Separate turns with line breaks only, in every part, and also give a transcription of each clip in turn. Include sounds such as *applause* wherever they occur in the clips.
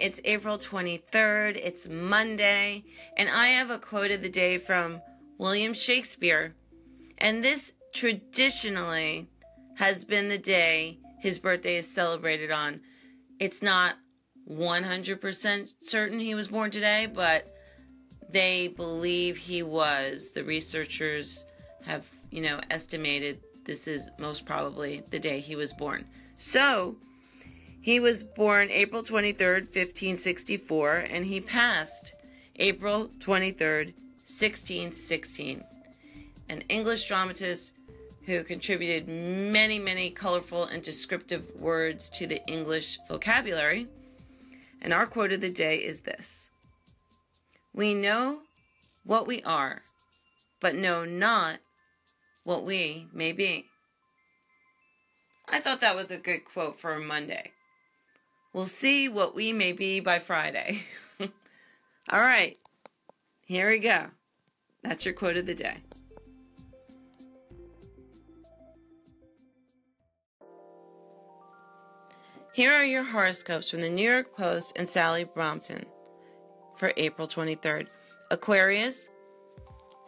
It's April 23rd. It's Monday, and I have a quote of the day from William Shakespeare. And this traditionally has been the day his birthday is celebrated on. It's not 100% certain he was born today, but they believe he was. The researchers have, you know, estimated this is most probably the day he was born. So, he was born April 23rd, 1564, and he passed April 23rd, 1616. An English dramatist who contributed many, many colorful and descriptive words to the English vocabulary. And our quote of the day is this We know what we are, but know not what we may be. I thought that was a good quote for Monday. We'll see what we may be by Friday. *laughs* All right, here we go. That's your quote of the day. Here are your horoscopes from the New York Post and Sally Brompton for April 23rd. Aquarius,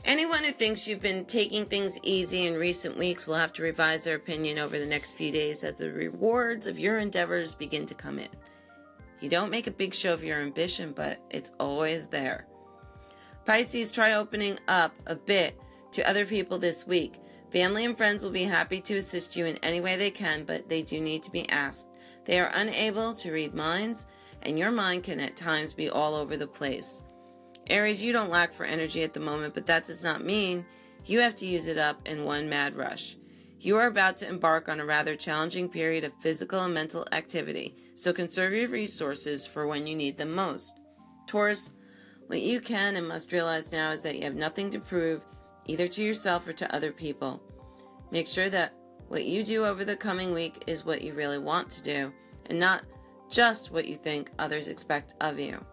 anyone who thinks you've been taking things easy in recent weeks will have to revise their opinion over the next few days as the rewards of your endeavors begin to come in. You don't make a big show of your ambition, but it's always there. Pisces, try opening up a bit to other people this week. Family and friends will be happy to assist you in any way they can, but they do need to be asked. They are unable to read minds, and your mind can at times be all over the place. Aries, you don't lack for energy at the moment, but that does not mean you have to use it up in one mad rush. You are about to embark on a rather challenging period of physical and mental activity, so conserve your resources for when you need them most. Taurus, what you can and must realize now is that you have nothing to prove, either to yourself or to other people. Make sure that what you do over the coming week is what you really want to do, and not just what you think others expect of you.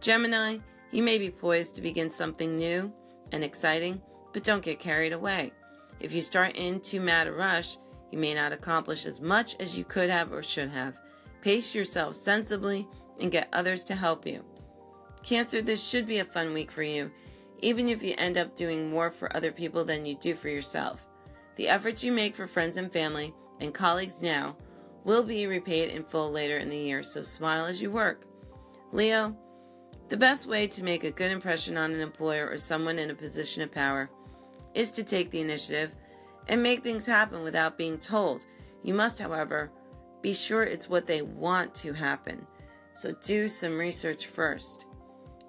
Gemini, you may be poised to begin something new and exciting, but don't get carried away. If you start in too mad a rush, you may not accomplish as much as you could have or should have. Pace yourself sensibly and get others to help you. Cancer, this should be a fun week for you, even if you end up doing more for other people than you do for yourself. The efforts you make for friends and family and colleagues now will be repaid in full later in the year, so smile as you work. Leo, the best way to make a good impression on an employer or someone in a position of power is to take the initiative and make things happen without being told. You must, however, be sure it's what they want to happen. So do some research first.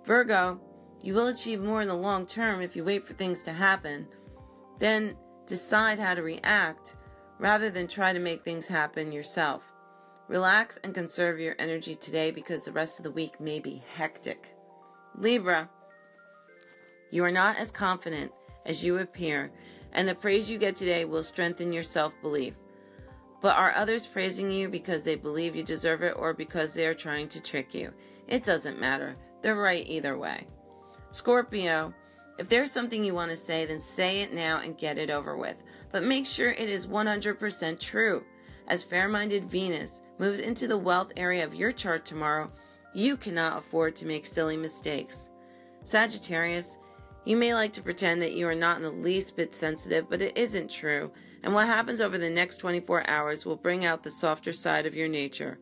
Virgo, you will achieve more in the long term if you wait for things to happen. Then decide how to react rather than try to make things happen yourself. Relax and conserve your energy today because the rest of the week may be hectic. Libra, you are not as confident as you appear, and the praise you get today will strengthen your self belief. But are others praising you because they believe you deserve it or because they are trying to trick you? It doesn't matter. They're right either way. Scorpio, if there's something you want to say, then say it now and get it over with. But make sure it is 100% true. As fair minded Venus moves into the wealth area of your chart tomorrow, you cannot afford to make silly mistakes. Sagittarius, you may like to pretend that you are not in the least bit sensitive, but it isn't true, and what happens over the next 24 hours will bring out the softer side of your nature.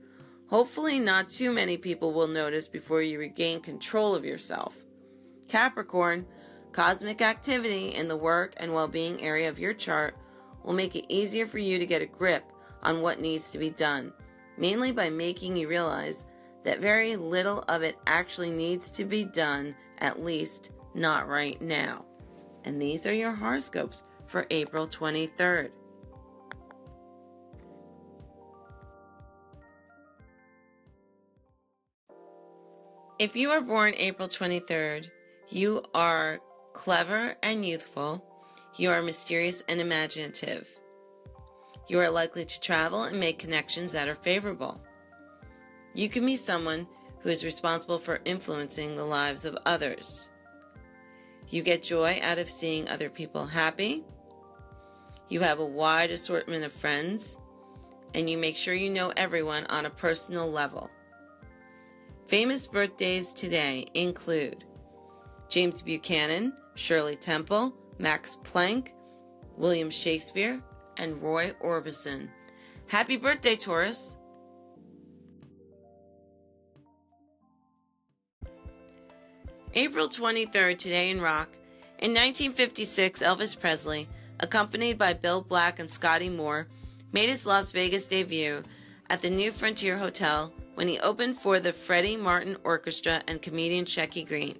Hopefully, not too many people will notice before you regain control of yourself. Capricorn, cosmic activity in the work and well being area of your chart will make it easier for you to get a grip on what needs to be done, mainly by making you realize that very little of it actually needs to be done, at least not right now. And these are your horoscopes for April 23rd. If you are born April 23rd, you are clever and youthful. You are mysterious and imaginative. You are likely to travel and make connections that are favorable. You can be someone who is responsible for influencing the lives of others. You get joy out of seeing other people happy. You have a wide assortment of friends, and you make sure you know everyone on a personal level. Famous birthdays today include James Buchanan, Shirley Temple, Max Planck, William Shakespeare, and Roy Orbison. Happy birthday, Taurus! April 23rd, today in rock. In 1956, Elvis Presley, accompanied by Bill Black and Scotty Moore, made his Las Vegas debut at the New Frontier Hotel when he opened for the Freddy Martin Orchestra and comedian Shecky Greene.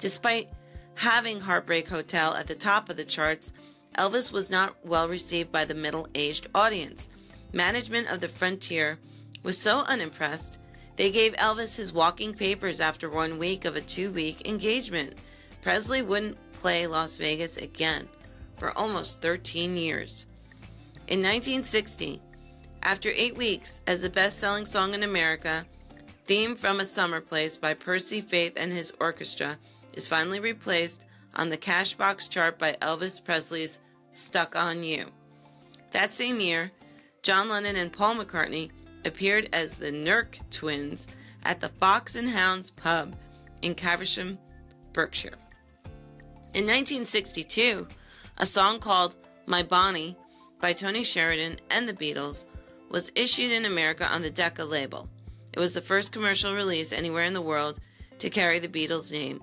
Despite having Heartbreak Hotel at the top of the charts, Elvis was not well received by the middle aged audience. Management of the Frontier was so unimpressed, they gave Elvis his walking papers after one week of a two week engagement. Presley wouldn't play Las Vegas again for almost 13 years. In 1960, after eight weeks as the best selling song in America, Theme from a Summer Place by Percy Faith and his orchestra is finally replaced on the Cashbox chart by Elvis Presley's Stuck on You. That same year, John Lennon and Paul McCartney appeared as the Nerk twins at the Fox and Hounds pub in Caversham, Berkshire. In 1962, a song called My Bonnie by Tony Sheridan and the Beatles was issued in America on the Decca label. It was the first commercial release anywhere in the world to carry the Beatles' name.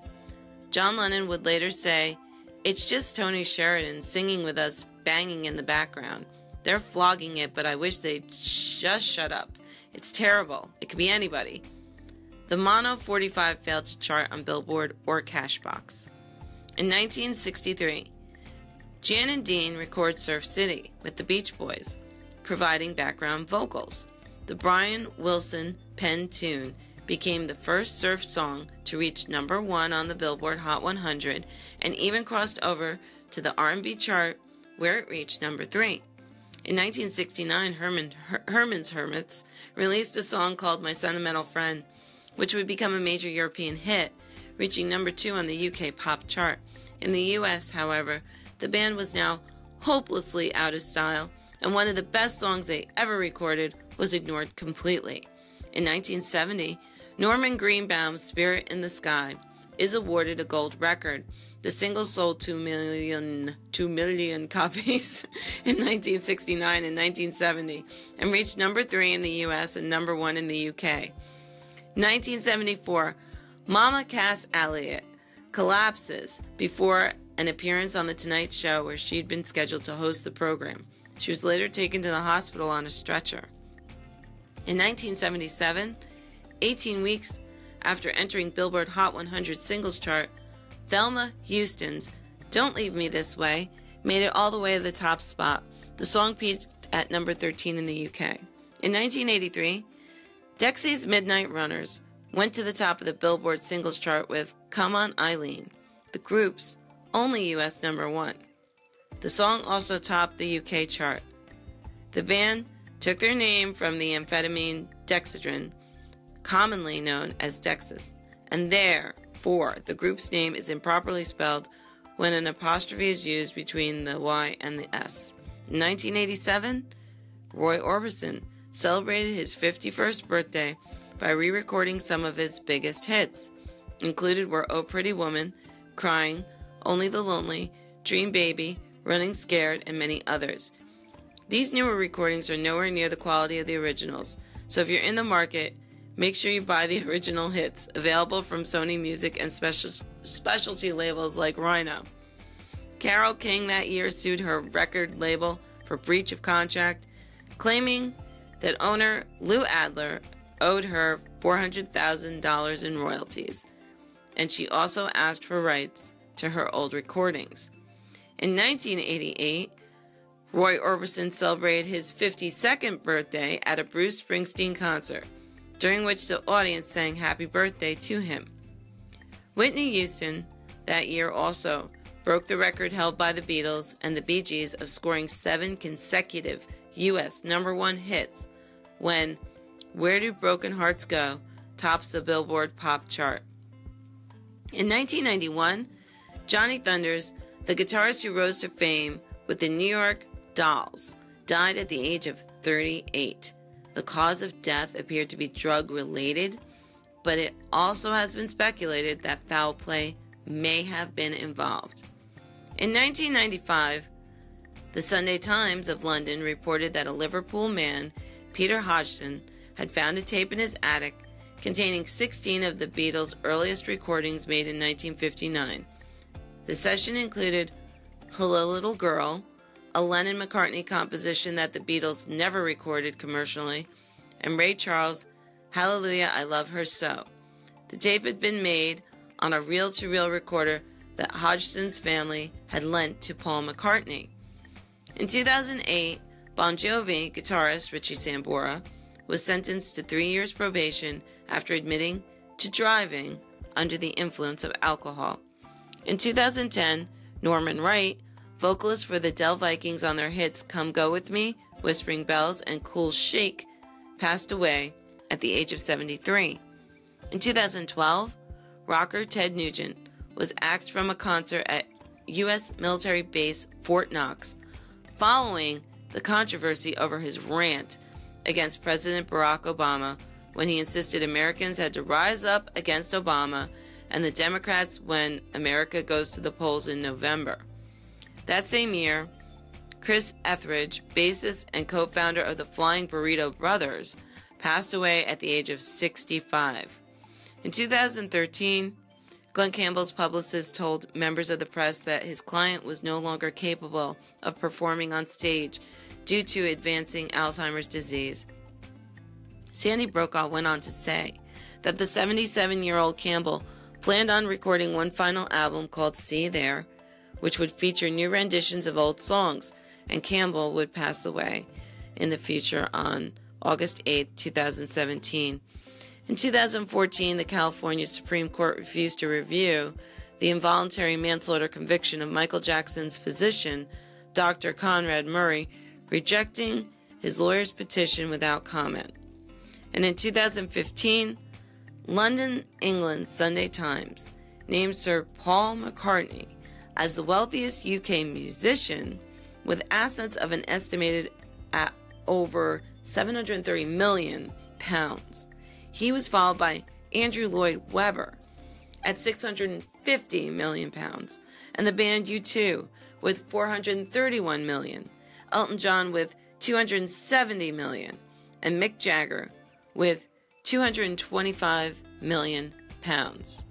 John Lennon would later say, It's just Tony Sheridan singing with us, banging in the background. They're flogging it, but I wish they'd just shut up. It's terrible. It could be anybody. The Mono 45 failed to chart on Billboard or Cashbox. In 1963, Jan and Dean record Surf City with the Beach Boys, providing background vocals. The Brian Wilson pen tune became the first surf song to reach number 1 on the Billboard Hot 100 and even crossed over to the R&B chart where it reached number 3. In 1969, Herman, Her- Herman's Hermits released a song called My Sentimental Friend, which would become a major European hit, reaching number 2 on the UK pop chart. In the US, however, the band was now hopelessly out of style, and one of the best songs they ever recorded was ignored completely. In 1970, Norman Greenbaum's Spirit in the Sky is awarded a gold record. The single sold 2 million, 2 million copies *laughs* in 1969 and 1970 and reached number 3 in the US and number 1 in the UK. 1974, Mama Cass Elliot collapses before an appearance on The Tonight Show where she'd been scheduled to host the program. She was later taken to the hospital on a stretcher. In 1977, 18 weeks after entering Billboard Hot 100 singles chart, Thelma Houston's Don't Leave Me This Way made it all the way to the top spot. The song peaked at number 13 in the UK. In 1983, Dexy's Midnight Runners went to the top of the Billboard singles chart with Come On Eileen, the group's only US number one. The song also topped the UK chart. The band took their name from the amphetamine dexedrine, commonly known as Dexys, and therefore the group's name is improperly spelled when an apostrophe is used between the Y and the S. In 1987, Roy Orbison celebrated his 51st birthday by re recording some of his biggest hits. Included were Oh Pretty Woman, Crying, Only the Lonely, Dream Baby, Running Scared, and many others. These newer recordings are nowhere near the quality of the originals, so if you're in the market, make sure you buy the original hits, available from Sony Music and special, specialty labels like Rhino. Carole King that year sued her record label for breach of contract, claiming that owner Lou Adler owed her $400,000 in royalties, and she also asked for rights to her old recordings. In 1988, Roy Orbison celebrated his 52nd birthday at a Bruce Springsteen concert, during which the audience sang happy birthday to him. Whitney Houston that year also broke the record held by the Beatles and the Bee Gees of scoring seven consecutive U.S. number one hits when Where Do Broken Hearts Go tops the Billboard pop chart. In 1991, Johnny Thunders, the guitarist who rose to fame with the New York Dolls, died at the age of 38. The cause of death appeared to be drug related, but it also has been speculated that foul play may have been involved. In 1995, the Sunday Times of London reported that a Liverpool man, Peter Hodgson, had found a tape in his attic containing 16 of the Beatles' earliest recordings made in 1959. The session included Hello Little Girl, a Lennon McCartney composition that the Beatles never recorded commercially, and Ray Charles' Hallelujah, I Love Her So. The tape had been made on a reel to reel recorder that Hodgson's family had lent to Paul McCartney. In 2008, Bon Jovi guitarist Richie Sambora was sentenced to three years probation after admitting to driving under the influence of alcohol. In 2010, Norman Wright, vocalist for the Del Vikings on their hits Come Go With Me, Whispering Bells, and Cool Shake, passed away at the age of 73. In 2012, rocker Ted Nugent was axed from a concert at U.S. military base Fort Knox following the controversy over his rant against President Barack Obama when he insisted Americans had to rise up against Obama and the Democrats when America goes to the polls in November. That same year, Chris Etheridge, bassist and co founder of the Flying Burrito Brothers, passed away at the age of 65. In 2013, Glen Campbell's publicist told members of the press that his client was no longer capable of performing on stage due to advancing Alzheimer's disease. Sandy Brokaw went on to say that the 77 year old Campbell planned on recording one final album called See There, which would feature new renditions of old songs, and Campbell would pass away in the future on August 8, 2017. In 2014, the California Supreme Court refused to review the involuntary manslaughter conviction of Michael Jackson's physician, Dr. Conrad Murray, rejecting his lawyer's petition without comment. And in 2015, London, England Sunday Times named Sir Paul McCartney as the wealthiest UK musician with assets of an estimated at over 730 million pounds. He was followed by Andrew Lloyd Webber at 650 million pounds, and the band U2 with 431 million, Elton John with 270 million, and Mick Jagger with 225 million pounds.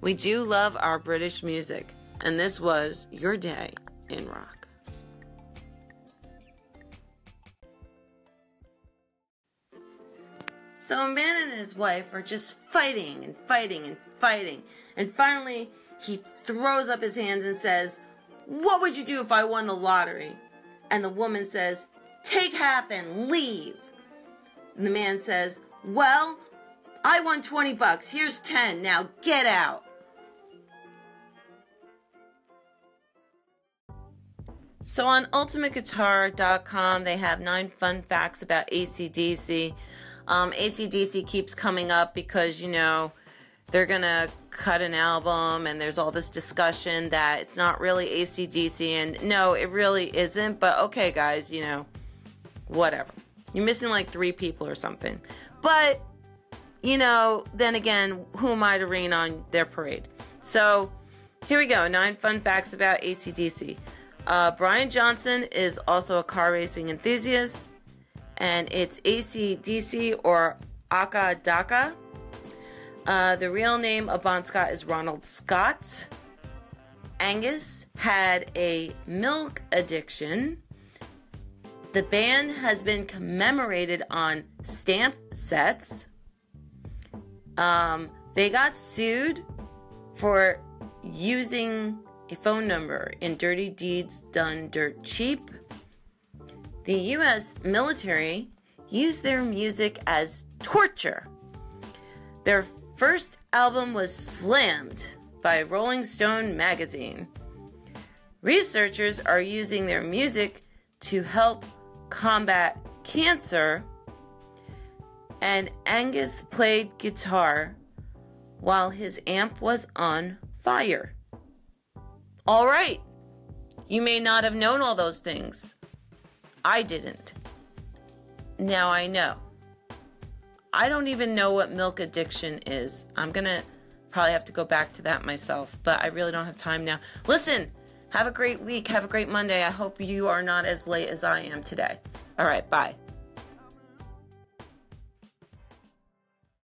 We do love our British music, and this was your day in rock. So a man and his wife are just fighting and fighting and fighting. And finally, he throws up his hands and says, What would you do if I won the lottery? And the woman says, Take half and leave. And the man says, Well, I won 20 bucks. Here's 10. Now get out. So on ultimateguitar.com, they have nine fun facts about ACDC. Um, ACDC keeps coming up because, you know, they're going to cut an album and there's all this discussion that it's not really ACDC. And no, it really isn't. But okay, guys, you know, whatever. You're missing like three people or something. But, you know, then again, who am I to rain on their parade? So here we go nine fun facts about ACDC. Uh, Brian Johnson is also a car racing enthusiast and it's ACDC or Acca Dacca. Uh, the real name of Bon Scott is Ronald Scott. Angus had a milk addiction. The band has been commemorated on stamp sets. Um, they got sued for using a phone number in Dirty Deeds Done Dirt Cheap. The US military used their music as torture. Their first album was slammed by Rolling Stone magazine. Researchers are using their music to help combat cancer, and Angus played guitar while his amp was on fire. All right, you may not have known all those things. I didn't. Now I know. I don't even know what milk addiction is. I'm going to probably have to go back to that myself, but I really don't have time now. Listen, have a great week. Have a great Monday. I hope you are not as late as I am today. All right, bye.